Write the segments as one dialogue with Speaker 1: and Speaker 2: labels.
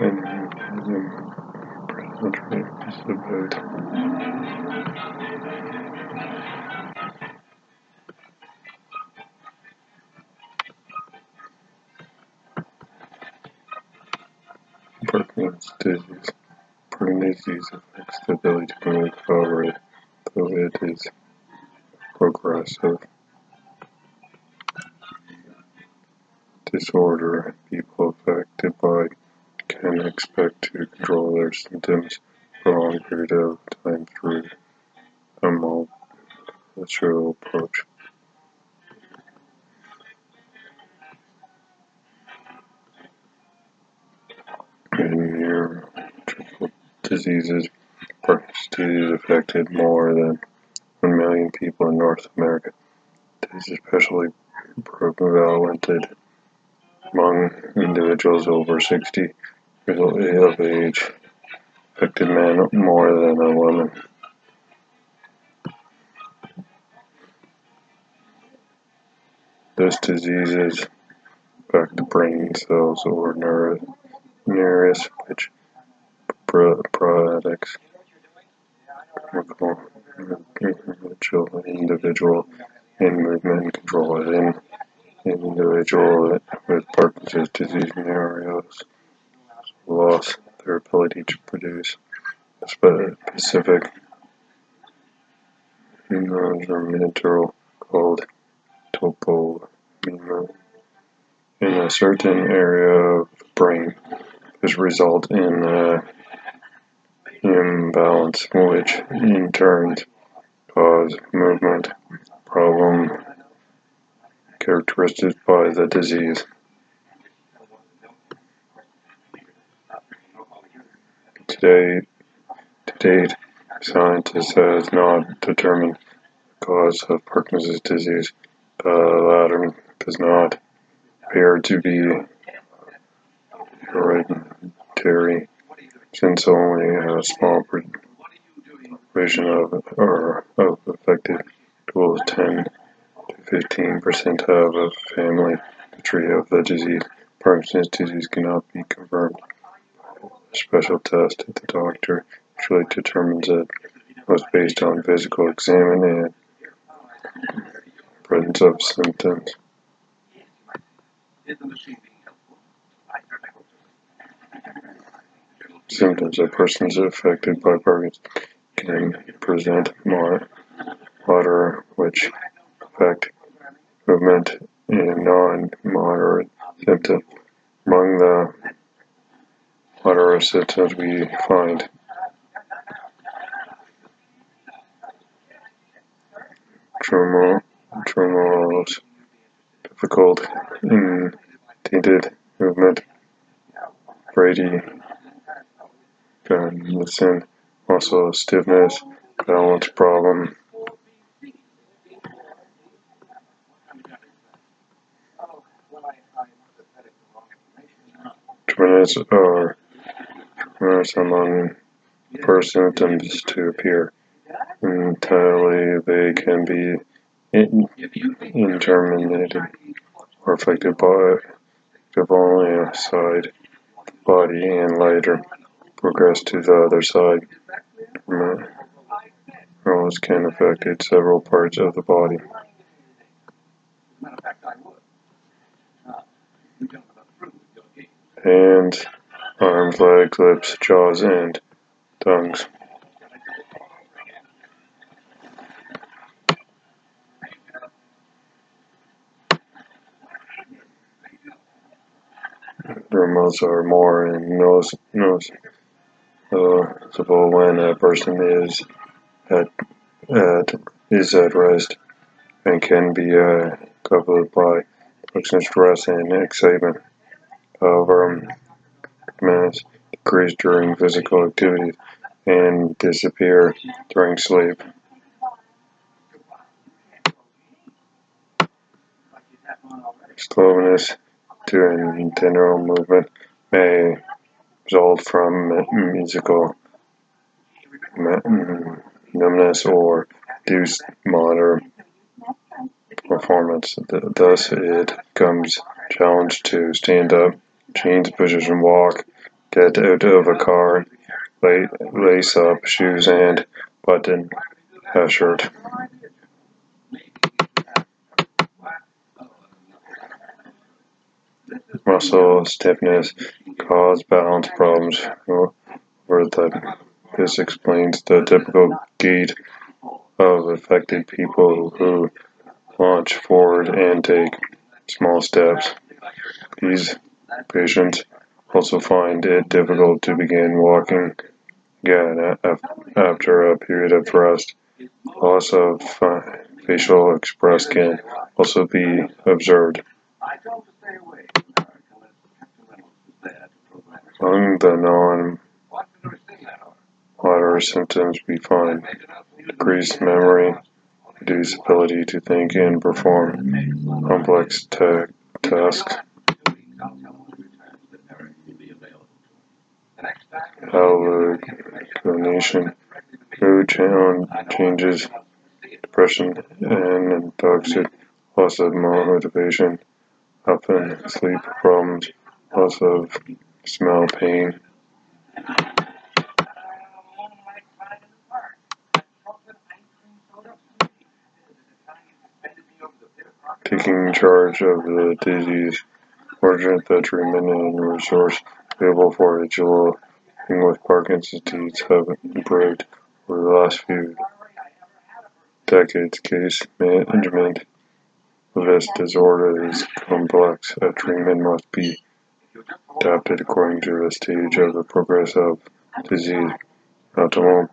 Speaker 1: and present is about Parkinson's disease. Parkinson's disease affects the ability to though it is progressive disorder, people affected by can expect to control their symptoms for a long period of time through a multilateral approach. In neurological diseases, Parkinson's disease affected more than 1 million people in North America. It is especially prevalent among individuals over 60 years of age, affected men more than a woman. This disease affects the brain cells or neurons, which products chemical individual in movement control in individual with Parkinson's disease neurons lost their ability to produce specific a specific neurotransmitter called dopamine in a certain area of the brain. This results in an imbalance, which in turn cause movement problem characterized by the disease. To date, scientists have not determined the cause of Parkinson's disease. The latter does not appear to be hereditary, since only a small proportion of, or of affected individuals, 10 to 15 percent, of a family history of the disease. Parkinson's disease cannot be confirmed a special test. The doctor usually determines it was based on physical exam and presence of symptoms. Symptoms of persons affected by Parkinson's can present moderate, which affect movement and non-moderate symptoms. Among the moderate symptoms we find tremor, tremors, difficult indented movement, Brady listen, also stiffness, balance problem. Tremors are uh, tremors among first symptoms to appear. Entirely, they can be interminated or affected by only a side the body and later progress to the other side. Tremors can affect several parts of the body. Hands, arms, legs, lips, jaws, and tongues. Tremors are more and nose, nose. Uh, noticeable when a person is at, at is at rest and can be accompanied by constant stress and excitement. However, tremors decrease during physical activity and disappear during sleep. Slowness to internal movement may result from musical numbness or reduced motor performance. Thus, it becomes challenge to stand up, change position, walk, get out of a car, lace up shoes and button a shirt. Muscle stiffness cause balance problems or the this explains the typical gait of affected people who launch forward and take small steps. These patients also find it difficult to begin walking again after a period of rest. Loss of facial express can also be observed. Among the non moderate symptoms we find decreased memory, reduced ability to think and perform complex tasks, hallucination, mood changes, depression, and intoxic, loss of motivation, often sleep problems, loss of smell pain. Taking charge of the disease, urgent the treatment and resource available for it with Parkinson's disease have improved over the last few decades. Case management of this disorder is complex. A treatment must be adapted according to the stage of the progress of disease. Optimal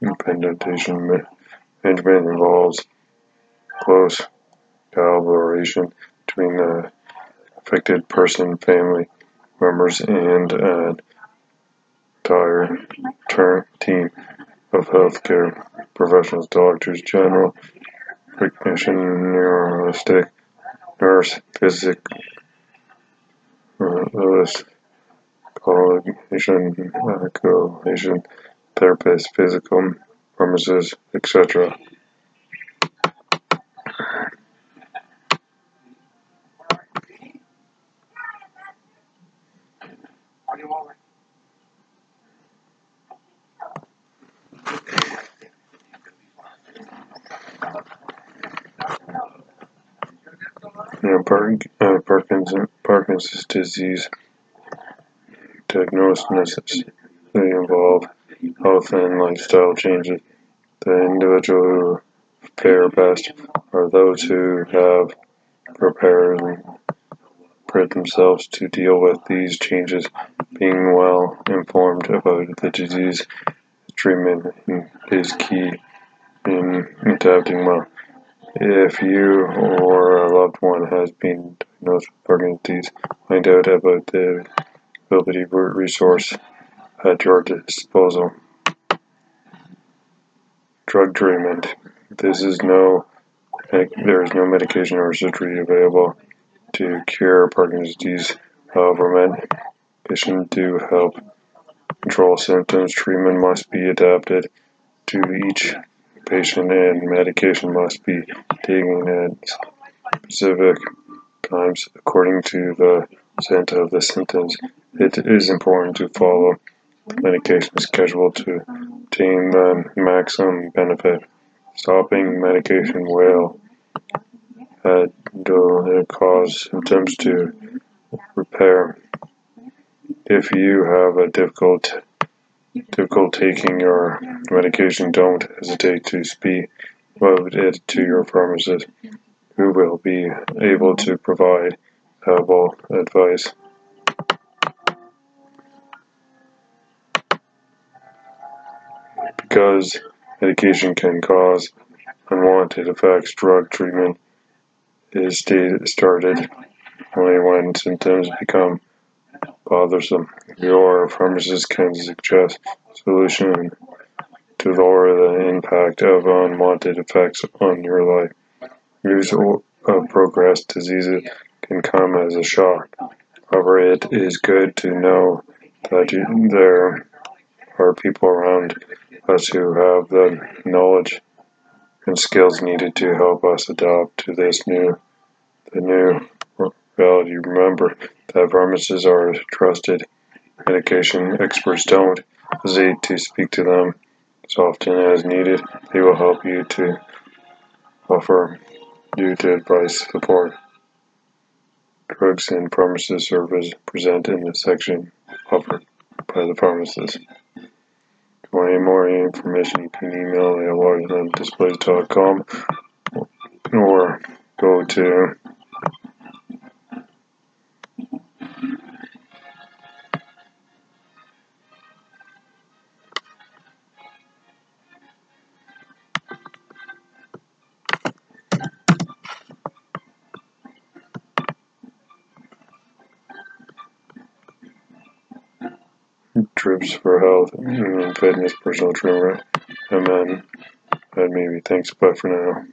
Speaker 1: implementation management involves close collaboration between the affected person, family members, and an entire team of healthcare professionals, doctors, general technician, neurologist, nurse, physic, Lewis, cognition, cognition, therapist, physical, pharmacist, etc. You know, uh, Uh, Parkinson's, Parkinson's disease diagnosis they involve health and lifestyle changes. The individual who fare best are those who have prepared themselves to deal with these changes, being well informed about the disease treatment is key in adapting well. If you or a loved one has been diagnosed with Parkinson's disease, find out about the ability resource at your disposal. Drug treatment. This is no there is no medication or surgery available to cure Parkinson's disease. However, medication do help control symptoms. Treatment must be adapted to each patient and medication must be taken at specific times according to the extent of the symptoms. It is important to follow the medication schedule to obtain the maximum benefit. Stopping medication will cause symptoms to repair. If you have a difficult difficult taking your medication, don't hesitate to speak about it to your pharmacist, who will be able to provide helpful advice. Because medication can cause unwanted effects, drug treatment is started only when symptoms become bothersome. Your pharmacist can suggest solution to lower the impact of unwanted effects on your life. News of uh, progressed diseases can come as a shock. However, it is good to know that there are people around us who have the knowledge and skills needed to help us adapt to this new the new reality. Remember that pharmacists are trusted medication experts don't hesitate to speak to them as often as needed. They will help you to offer you the advice support. Drugs and pharmacy service present in the section offered by the pharmacist. You want any more information, you can email at washingtondisplays.com or go to Trips for Health mm, and Fitness Personal Trainer. And then, and maybe thanks. Bye for now.